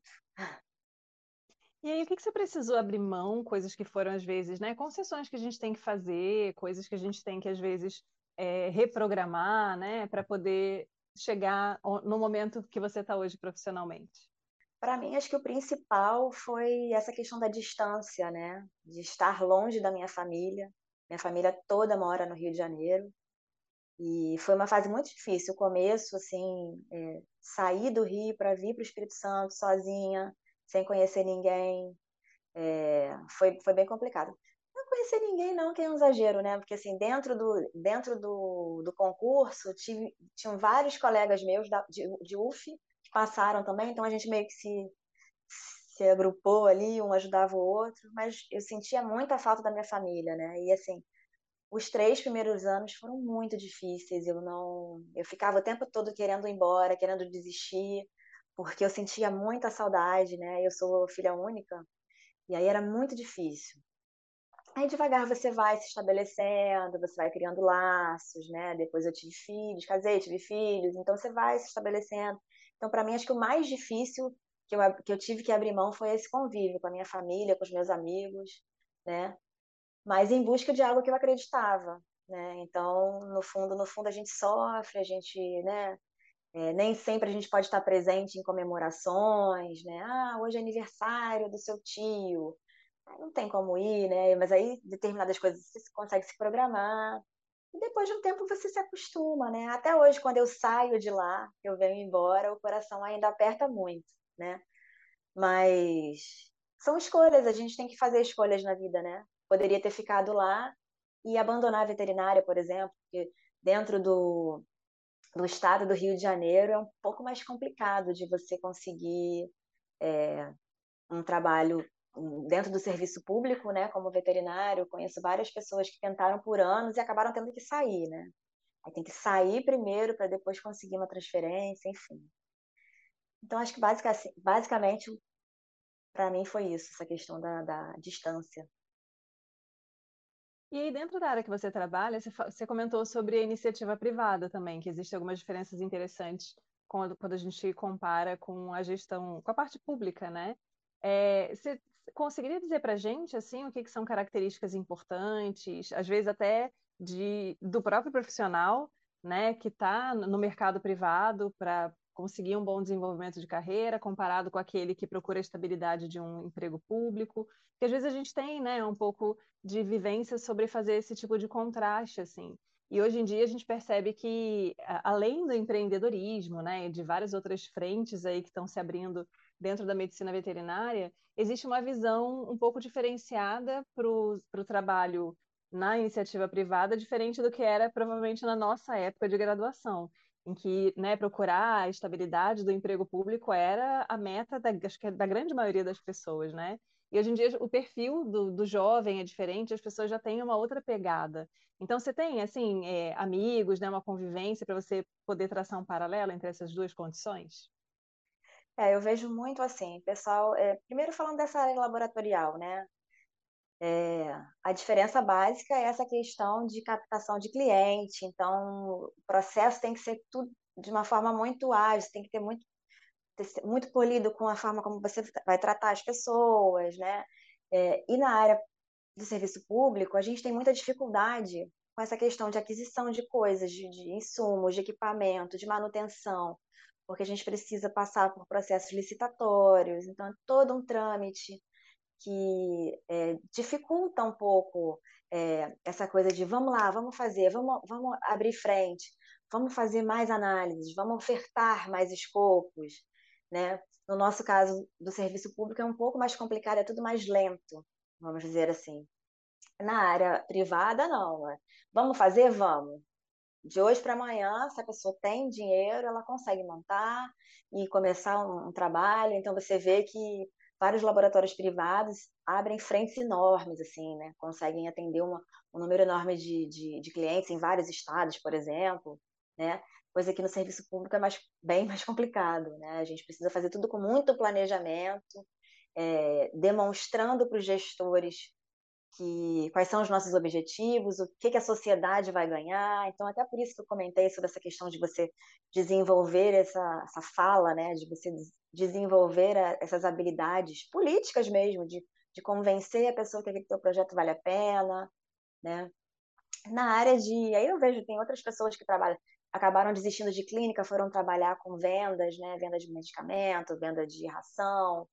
E aí, o que, que você precisou abrir mão? Coisas que foram, às vezes, né? Concessões que a gente tem que fazer, coisas que a gente tem que, às vezes, é, reprogramar, né? Para poder chegar no momento que você está hoje profissionalmente. Para mim, acho que o principal foi essa questão da distância, né? De estar longe da minha família. Minha família toda mora no Rio de Janeiro. E foi uma fase muito difícil. O começo, assim, é, sair do Rio para vir para o Espírito Santo sozinha, sem conhecer ninguém, é, foi, foi bem complicado. Não conhecer ninguém, não, que é um exagero, né? Porque, assim, dentro do, dentro do, do concurso, tive, tinham vários colegas meus da, de, de UF que passaram também, então a gente meio que se, se agrupou ali, um ajudava o outro, mas eu sentia muita falta da minha família, né? E, assim, os três primeiros anos foram muito difíceis. Eu não, eu ficava o tempo todo querendo ir embora, querendo desistir, porque eu sentia muita saudade, né? Eu sou filha única e aí era muito difícil. Aí devagar você vai se estabelecendo, você vai criando laços, né? Depois eu tive filhos, casei, tive filhos, então você vai se estabelecendo. Então para mim acho que o mais difícil que eu, que eu tive que abrir mão foi esse convívio com a minha família, com os meus amigos, né? Mas em busca de algo que eu acreditava, né? Então, no fundo, no fundo a gente sofre, a gente, né? É, nem sempre a gente pode estar presente em comemorações, né? Ah, hoje é aniversário do seu tio, não tem como ir, né? Mas aí determinadas coisas você consegue se programar. E depois de um tempo você se acostuma, né? Até hoje, quando eu saio de lá, eu venho embora, o coração ainda aperta muito, né? Mas são escolhas, a gente tem que fazer escolhas na vida, né? Poderia ter ficado lá e abandonar a veterinária, por exemplo, porque dentro do, do estado do Rio de Janeiro é um pouco mais complicado de você conseguir é, um trabalho dentro do serviço público, né, como veterinário. Conheço várias pessoas que tentaram por anos e acabaram tendo que sair, né? Aí tem que sair primeiro para depois conseguir uma transferência, enfim. Então, acho que basicamente, para mim, foi isso, essa questão da, da distância. E aí, dentro da área que você trabalha, você comentou sobre a iniciativa privada também, que existem algumas diferenças interessantes quando, quando a gente compara com a gestão, com a parte pública, né? É, você conseguiria dizer para a gente, assim, o que, que são características importantes, às vezes até de, do próprio profissional, né, que está no mercado privado para conseguir um bom desenvolvimento de carreira, comparado com aquele que procura a estabilidade de um emprego público, que às vezes a gente tem, né, um pouco de vivência sobre fazer esse tipo de contraste, assim. E hoje em dia a gente percebe que, além do empreendedorismo, né, e de várias outras frentes aí que estão se abrindo dentro da medicina veterinária, existe uma visão um pouco diferenciada para o trabalho na iniciativa privada, diferente do que era provavelmente na nossa época de graduação em que né, procurar a estabilidade do emprego público era a meta da, acho que é da grande maioria das pessoas, né? E hoje em dia o perfil do, do jovem é diferente, as pessoas já têm uma outra pegada. Então você tem assim é, amigos, né, uma convivência para você poder traçar um paralelo entre essas duas condições? É, eu vejo muito assim, pessoal. É, primeiro falando dessa área laboratorial, né? É, a diferença básica é essa questão de captação de cliente, então o processo tem que ser tudo de uma forma muito ágil, tem que ter muito, muito polido com a forma como você vai tratar as pessoas, né? É, e na área do serviço público, a gente tem muita dificuldade com essa questão de aquisição de coisas, de, de insumos, de equipamento, de manutenção, porque a gente precisa passar por processos licitatórios, então é todo um trâmite que é, dificulta um pouco é, essa coisa de vamos lá, vamos fazer, vamos, vamos abrir frente, vamos fazer mais análises, vamos ofertar mais escopos, né? No nosso caso do serviço público é um pouco mais complicado, é tudo mais lento, vamos dizer assim. Na área privada, não. Né? Vamos fazer? Vamos. De hoje para amanhã, se a pessoa tem dinheiro, ela consegue montar e começar um, um trabalho. Então, você vê que vários laboratórios privados abrem frentes enormes, assim, né? Conseguem atender uma, um número enorme de, de, de, clientes em vários estados, por exemplo, né? Coisa que no serviço público é mais, bem mais complicado, né? A gente precisa fazer tudo com muito planejamento, é, demonstrando para os gestores que quais são os nossos objetivos, o que, que a sociedade vai ganhar. Então, até por isso que eu comentei sobre essa questão de você desenvolver essa, essa fala, né? De você desenvolver a, essas habilidades políticas mesmo, de, de convencer a pessoa que aquele teu projeto vale a pena, né? Na área de, aí eu vejo tem outras pessoas que trabalham, acabaram desistindo de clínica, foram trabalhar com vendas, né? Venda de medicamento, venda de ração,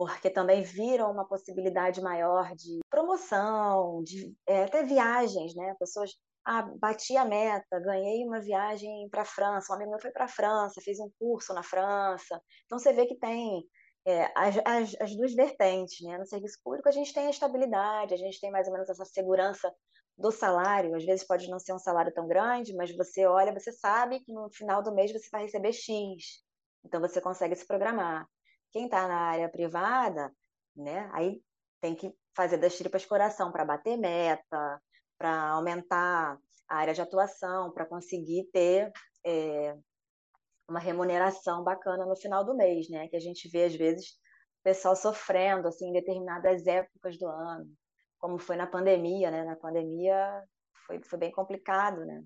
porque também viram uma possibilidade maior de promoção, de é, até viagens, né? Pessoas ah, bati a meta, ganhei uma viagem para a França, um amigo meu foi para a França, fez um curso na França. Então você vê que tem é, as, as, as, duas vertentes, né? No serviço público a gente tem a estabilidade, a gente tem mais ou menos essa segurança do salário. Às vezes pode não ser um salário tão grande, mas você olha, você sabe que no final do mês você vai receber X. Então você consegue se programar. Quem está na área privada, né? Aí tem que fazer das tripas coração para bater meta, para aumentar a área de atuação, para conseguir ter é, uma remuneração bacana no final do mês, né? Que a gente vê às vezes o pessoal sofrendo assim em determinadas épocas do ano, como foi na pandemia, né? Na pandemia foi, foi bem complicado, né?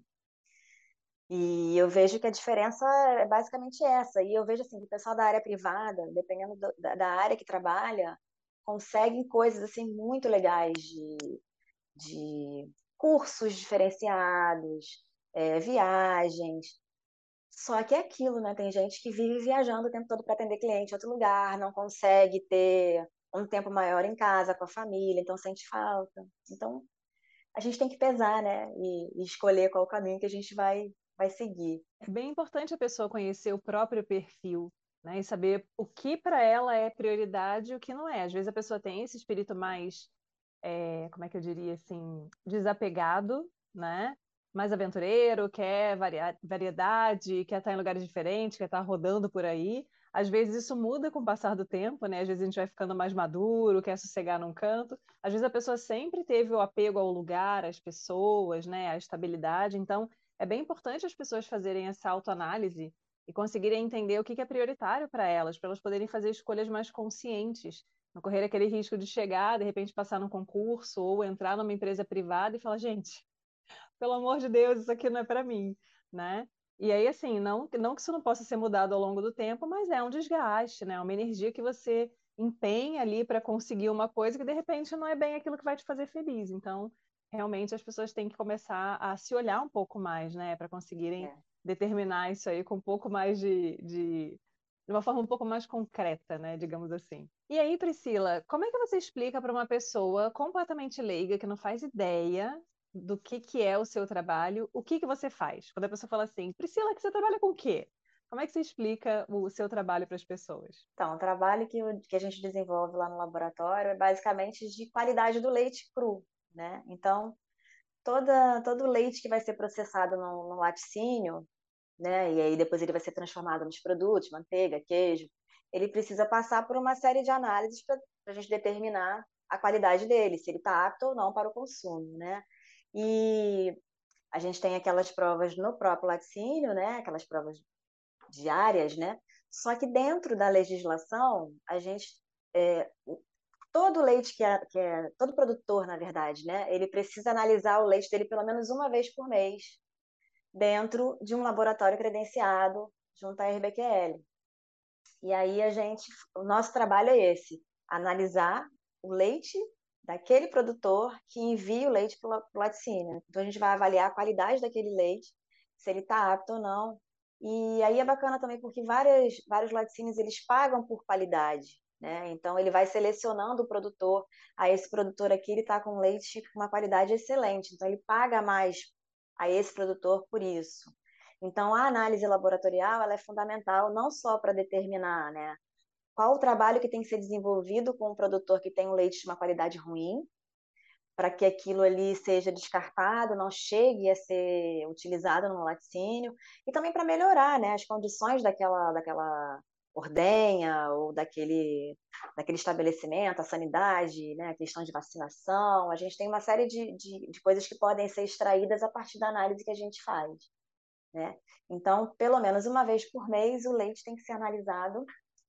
E eu vejo que a diferença é basicamente essa. E eu vejo assim que o pessoal da área privada, dependendo do, da, da, área que trabalha, conseguem coisas assim muito legais de, de cursos diferenciados, é, viagens. Só que é aquilo, né? Tem gente que vive viajando o tempo todo para atender cliente em outro lugar, não consegue ter um tempo maior em casa com a família, então sente falta. Então a gente tem que pesar, né? E, e escolher qual o caminho que a gente vai, vai seguir. É bem importante a pessoa conhecer o próprio perfil, né? E saber o que para ela é prioridade e o que não é. Às vezes a pessoa tem esse espírito mais é, como é que eu diria assim, desapegado, né? Mais aventureiro, quer variedade, quer estar em lugares diferentes, quer estar rodando por aí. Às vezes isso muda com o passar do tempo, né? Às vezes a gente vai ficando mais maduro, quer sossegar num canto. Às vezes a pessoa sempre teve o apego ao lugar, às pessoas, né? À estabilidade. Então, é bem importante as pessoas fazerem essa autoanálise e conseguirem entender o que é prioritário para elas, para elas poderem fazer escolhas mais conscientes, não correr aquele risco de chegar, de repente passar num concurso ou entrar numa empresa privada e falar, gente, pelo amor de Deus, isso aqui não é para mim, né? E aí, assim, não, não que isso não possa ser mudado ao longo do tempo, mas é um desgaste, né? Uma energia que você empenha ali para conseguir uma coisa que de repente não é bem aquilo que vai te fazer feliz. Então, realmente as pessoas têm que começar a se olhar um pouco mais, né? Para conseguirem é. determinar isso aí com um pouco mais de, de, de uma forma um pouco mais concreta, né? Digamos assim. E aí, Priscila, como é que você explica para uma pessoa completamente leiga que não faz ideia do que, que é o seu trabalho, o que, que você faz. Quando a pessoa fala assim, Priscila, que você trabalha com o quê? Como é que você explica o seu trabalho para as pessoas? Então, o trabalho que, que a gente desenvolve lá no laboratório é basicamente de qualidade do leite cru, né? Então, toda, todo leite que vai ser processado no, no laticínio, né? E aí depois ele vai ser transformado nos produtos, manteiga, queijo, ele precisa passar por uma série de análises para a gente determinar a qualidade dele, se ele está apto ou não para o consumo, né? E a gente tem aquelas provas no próprio laticínio, né? Aquelas provas diárias, né? Só que dentro da legislação, a gente é, todo leite que é, que é todo produtor, na verdade, né? Ele precisa analisar o leite dele pelo menos uma vez por mês dentro de um laboratório credenciado junto à RBQL. E aí a gente, o nosso trabalho é esse, analisar o leite daquele produtor que envia o leite para o laticínio. Então a gente vai avaliar a qualidade daquele leite, se ele está apto ou não. E aí é bacana também porque várias, vários laticínios eles pagam por qualidade. Né? Então ele vai selecionando o produtor. A esse produtor aqui ele está com leite com uma qualidade excelente, então ele paga mais a esse produtor por isso. Então a análise laboratorial ela é fundamental não só para determinar né, qual o trabalho que tem que ser desenvolvido com um produtor que tem um leite de uma qualidade ruim, para que aquilo ali seja descartado, não chegue a ser utilizado no laticínio, e também para melhorar né, as condições daquela, daquela ordenha ou daquele, daquele estabelecimento, a sanidade, né, a questão de vacinação. A gente tem uma série de, de, de coisas que podem ser extraídas a partir da análise que a gente faz. Né? Então, pelo menos uma vez por mês, o leite tem que ser analisado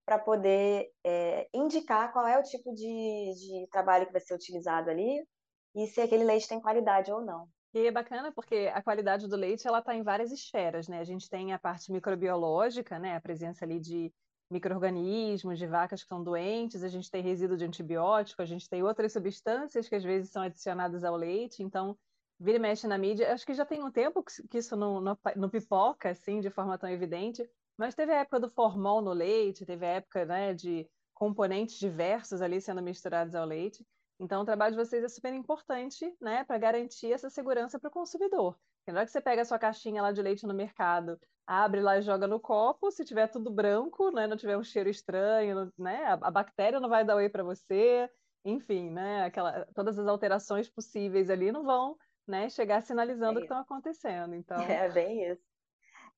para poder é, indicar qual é o tipo de, de trabalho que vai ser utilizado ali e se aquele leite tem qualidade ou não. E é bacana porque a qualidade do leite ela está em várias esferas, né? A gente tem a parte microbiológica, né? A presença ali de micro-organismos, de vacas que estão doentes, a gente tem resíduo de antibiótico, a gente tem outras substâncias que às vezes são adicionadas ao leite, então vira e mexe na mídia. Acho que já tem um tempo que isso não, não, não pipoca, assim, de forma tão evidente, mas teve a época do formol no leite, teve a época né, de componentes diversos ali sendo misturados ao leite. Então, o trabalho de vocês é super importante né, para garantir essa segurança para o consumidor. Na hora que você pega a sua caixinha lá de leite no mercado, abre lá e joga no copo, se tiver tudo branco, né, não tiver um cheiro estranho, né, a, bactéria não vai dar oi para você, enfim, né, aquela, todas as alterações possíveis ali não vão né, chegar sinalizando é o que estão acontecendo. Então... É bem isso.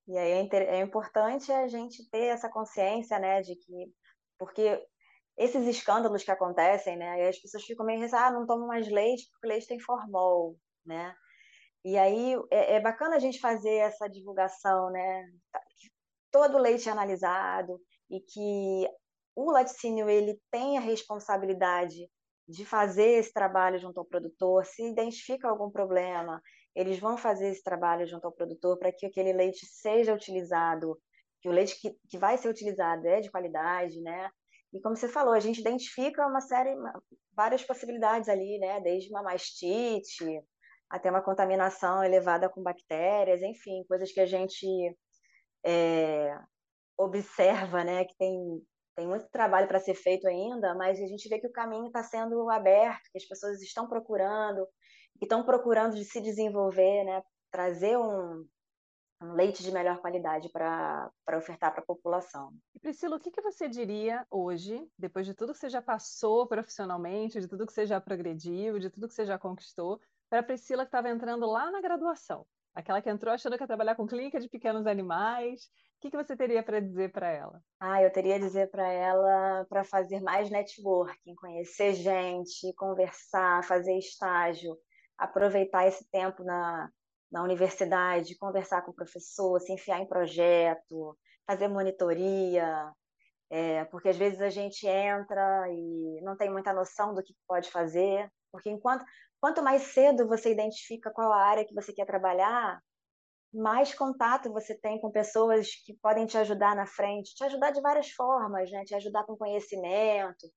E aí é, é importante a gente ter essa consciência, né, de que porque esses escândalos que acontecem, né, aí as pessoas ficam meio ah, não tomo mais leite porque o leite tem formol, né? E aí é, é bacana a gente fazer essa divulgação, né? Todo leite é analisado e que o laticínio ele tem a responsabilidade de fazer esse trabalho junto ao produtor, se identifica algum problema, eles vão fazer esse trabalho junto ao produtor para que aquele leite seja utilizado, que o leite que, que vai ser utilizado é de qualidade, né? E como você falou, a gente identifica uma série, várias possibilidades ali, né? Desde uma mastite até uma contaminação elevada com bactérias, enfim, coisas que a gente é, observa, né? Que tem, tem muito trabalho para ser feito ainda, mas a gente vê que o caminho está sendo aberto, que as pessoas estão procurando, que estão procurando de se desenvolver, né? trazer um, um leite de melhor qualidade para ofertar para a população. Priscila, o que, que você diria hoje, depois de tudo que você já passou profissionalmente, de tudo que você já progrediu, de tudo que você já conquistou, para a Priscila que estava entrando lá na graduação? Aquela que entrou achando que ia trabalhar com clínica de pequenos animais. O que, que você teria para dizer para ela? Ah, eu teria a dizer para ela para fazer mais networking, conhecer gente, conversar, fazer estágio, aproveitar esse tempo na, na universidade, conversar com o professor, se enfiar em projeto, fazer monitoria, é, porque às vezes a gente entra e não tem muita noção do que pode fazer, porque enquanto quanto mais cedo você identifica qual a área que você quer trabalhar, mais contato você tem com pessoas que podem te ajudar na frente, te ajudar de várias formas, né? Te ajudar com conhecimento,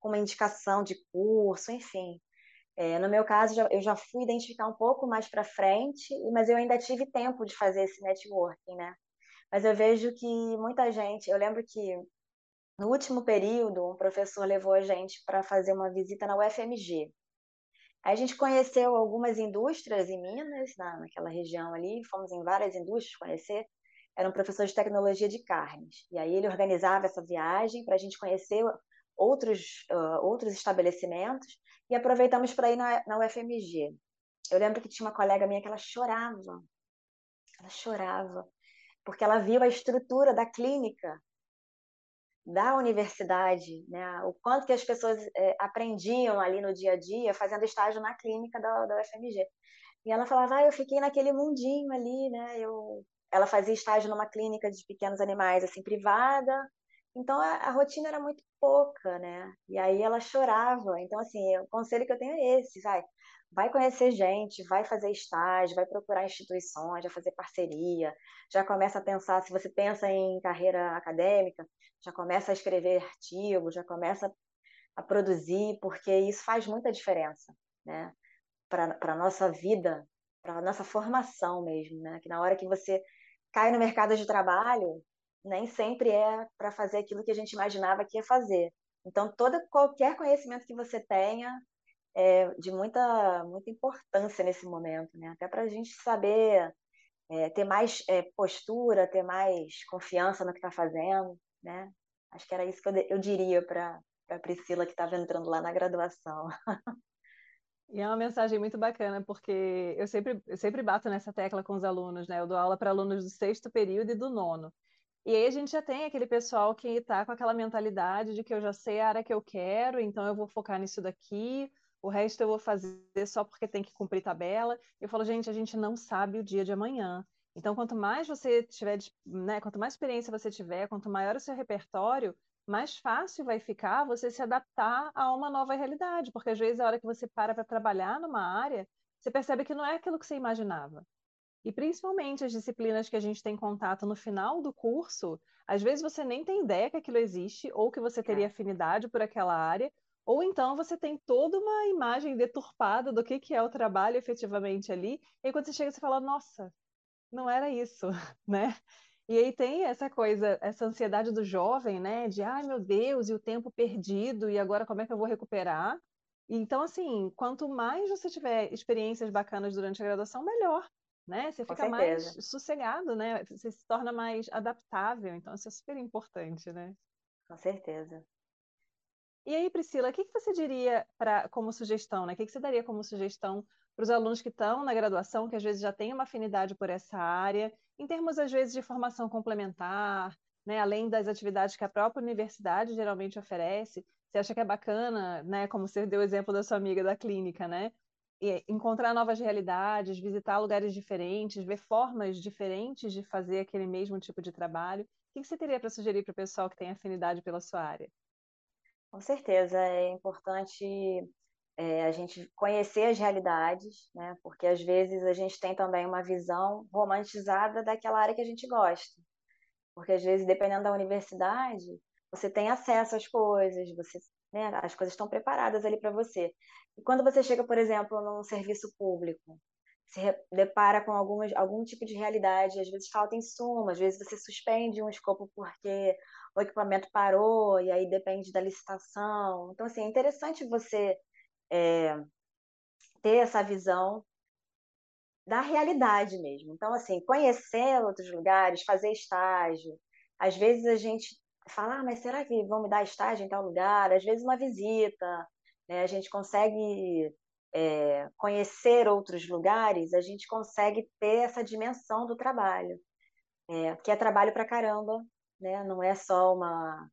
com uma indicação de curso, enfim. É, no meu caso, eu já fui identificar um pouco mais para frente, mas eu ainda tive tempo de fazer esse networking, né? Mas eu vejo que muita gente, eu lembro que no último período, um professor levou a gente para fazer uma visita na UFMG. A gente conheceu algumas indústrias em Minas, na, naquela região ali, fomos em várias indústrias conhecer. Era um professor de tecnologia de carnes. E aí ele organizava essa viagem para a gente conhecer outros, uh, outros estabelecimentos e aproveitamos para ir na, na UFMG. Eu lembro que tinha uma colega minha que ela chorava, ela chorava, porque ela viu a estrutura da clínica da universidade, né? o quanto que as pessoas é, aprendiam ali no dia a dia, fazendo estágio na clínica da, da UFMG. E ela falava, ah, eu fiquei naquele mundinho ali, né? Eu... Ela fazia estágio numa clínica de pequenos animais, assim, privada, então a, a, rotina era muito pouca, né? E aí ela chorava. Então, assim, o conselho que eu tenho é esse, vai. Vai conhecer gente, vai fazer estágio, vai procurar instituições, vai fazer parceria, já começa a pensar, se você pensa em carreira acadêmica, já começa a escrever artigos, já começa a produzir, porque isso faz muita diferença, né? Para a nossa vida, para a nossa formação mesmo, né? Que na hora que você cai no mercado de trabalho, nem sempre é para fazer aquilo que a gente imaginava que ia fazer. Então, toda qualquer conhecimento que você tenha é de muita, muita importância nesse momento, né? Até para a gente saber é, ter mais é, postura, ter mais confiança no que está fazendo, né? Acho que era isso que eu, eu diria para a Priscila que estava entrando lá na graduação. E é uma mensagem muito bacana, porque eu sempre, eu sempre bato nessa tecla com os alunos, né? Eu dou aula para alunos do sexto período e do nono. E aí a gente já tem aquele pessoal que está com aquela mentalidade de que eu já sei a área que eu quero, então eu vou focar nisso daqui, o resto eu vou fazer só porque tem que cumprir tabela. Eu falo, gente, a gente não sabe o dia de amanhã. Então, quanto mais você tiver, né, quanto mais experiência você tiver, quanto maior o seu repertório, mais fácil vai ficar você se adaptar a uma nova realidade, porque às vezes a hora que você para para trabalhar numa área, você percebe que não é aquilo que você imaginava. E principalmente as disciplinas que a gente tem contato no final do curso, às vezes você nem tem ideia que aquilo existe, ou que você teria é. afinidade por aquela área, ou então você tem toda uma imagem deturpada do que, que é o trabalho efetivamente ali, e quando você chega, você fala, nossa, não era isso, né? E aí tem essa coisa, essa ansiedade do jovem, né? De, ai meu Deus, e o tempo perdido, e agora como é que eu vou recuperar? Então, assim, quanto mais você tiver experiências bacanas durante a graduação, melhor né? Você fica mais sossegado, né? Você se torna mais adaptável, então isso é super importante, né? Com certeza. E aí, Priscila, o que, que você diria para como sugestão, né? O que, que você daria como sugestão para os alunos que estão na graduação, que às vezes já têm uma afinidade por essa área, em termos, às vezes, de formação complementar, né? Além das atividades que a própria universidade geralmente oferece, você acha que é bacana, né? Como você deu o exemplo da sua amiga da clínica, né? Encontrar novas realidades, visitar lugares diferentes, ver formas diferentes de fazer aquele mesmo tipo de trabalho. O que você teria para sugerir para o pessoal que tem afinidade pela sua área? Com certeza, é importante é, a gente conhecer as realidades, né? porque às vezes a gente tem também uma visão romantizada daquela área que a gente gosta. Porque às vezes, dependendo da universidade, você tem acesso às coisas, você né? As coisas estão preparadas ali para você. E quando você chega, por exemplo, num serviço público, se depara com algumas, algum tipo de realidade, às vezes falta insumo, às vezes você suspende um escopo porque o equipamento parou, e aí depende da licitação. Então, assim, é interessante você é, ter essa visão da realidade mesmo. Então, assim, conhecer outros lugares, fazer estágio. Às vezes a gente fala, ah, mas será que vão me dar estágio em tal lugar? Às vezes uma visita, né? a gente consegue é, conhecer outros lugares, a gente consegue ter essa dimensão do trabalho, é, que é trabalho para caramba, né? não é só uma,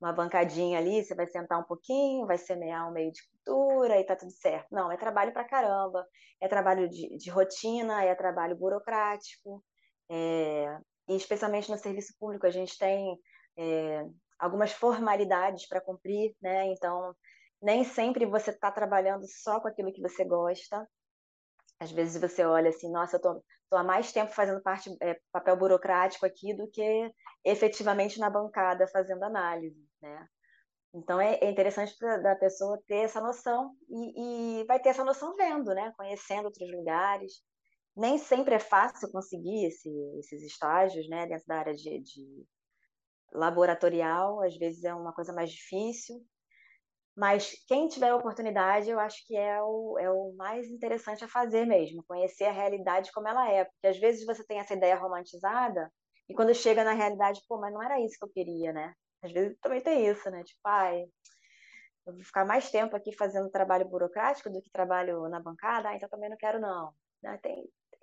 uma bancadinha ali, você vai sentar um pouquinho, vai semear um meio de cultura e tá tudo certo. Não, é trabalho para caramba, é trabalho de, de, rotina, é trabalho burocrático, é, e especialmente no serviço público a gente tem é, algumas formalidades para cumprir, né? Então, nem sempre você está trabalhando só com aquilo que você gosta. Às vezes você olha assim, nossa, eu tô, tô há mais tempo fazendo parte é, papel burocrático aqui do que efetivamente na bancada fazendo análise, né? Então é, é interessante da pessoa ter essa noção e, e, vai ter essa noção vendo, né? Conhecendo outros lugares. Nem sempre é fácil conseguir esse, esses estágios, né? Dentro da área de, de laboratorial, às vezes é uma coisa mais difícil. Mas quem tiver a oportunidade, eu acho que é o, é o mais interessante a fazer mesmo, conhecer a realidade como ela é. Porque às vezes você tem essa ideia romantizada e quando chega na realidade, pô, mas não era isso que eu queria, né? Às vezes também tem isso, né? Tipo, ai, eu vou ficar mais tempo aqui fazendo trabalho burocrático do que trabalho na bancada, ah, então também não quero, não. Né?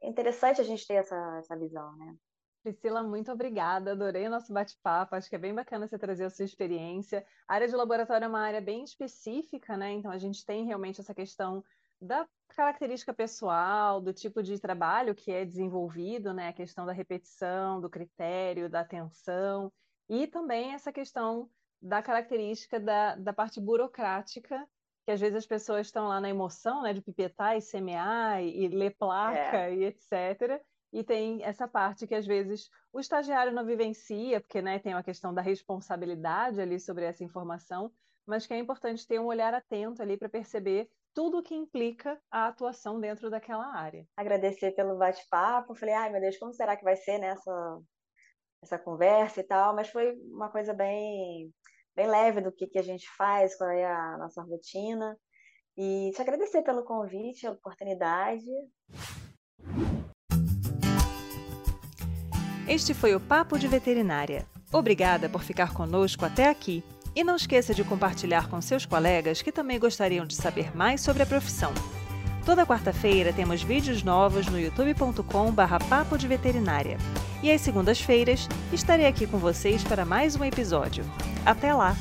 É interessante a gente ter essa, essa visão, né? Priscila, muito obrigada. Adorei o nosso bate-papo. Acho que é bem bacana você trazer a sua experiência. A área de laboratório é uma área bem específica, né? Então a gente tem realmente essa questão da característica pessoal, do tipo de trabalho que é desenvolvido, né? A questão da repetição, do critério, da atenção, e também essa questão da característica da, da parte burocrática, que às vezes as pessoas estão lá na emoção, né? De pipetar e semear e, e ler placa é. e etc e tem essa parte que às vezes o estagiário não vivencia, porque né, tem uma questão da responsabilidade ali sobre essa informação, mas que é importante ter um olhar atento ali para perceber tudo o que implica a atuação dentro daquela área. Agradecer pelo bate-papo, falei, ai meu Deus, como será que vai ser nessa essa conversa e tal, mas foi uma coisa bem bem leve do que, que a gente faz, qual é a nossa rotina. E te agradecer pelo convite, a oportunidade. Este foi o Papo de Veterinária. Obrigada por ficar conosco até aqui. E não esqueça de compartilhar com seus colegas que também gostariam de saber mais sobre a profissão. Toda quarta-feira temos vídeos novos no youtube.com/barra Papo de Veterinária. E às segundas-feiras estarei aqui com vocês para mais um episódio. Até lá!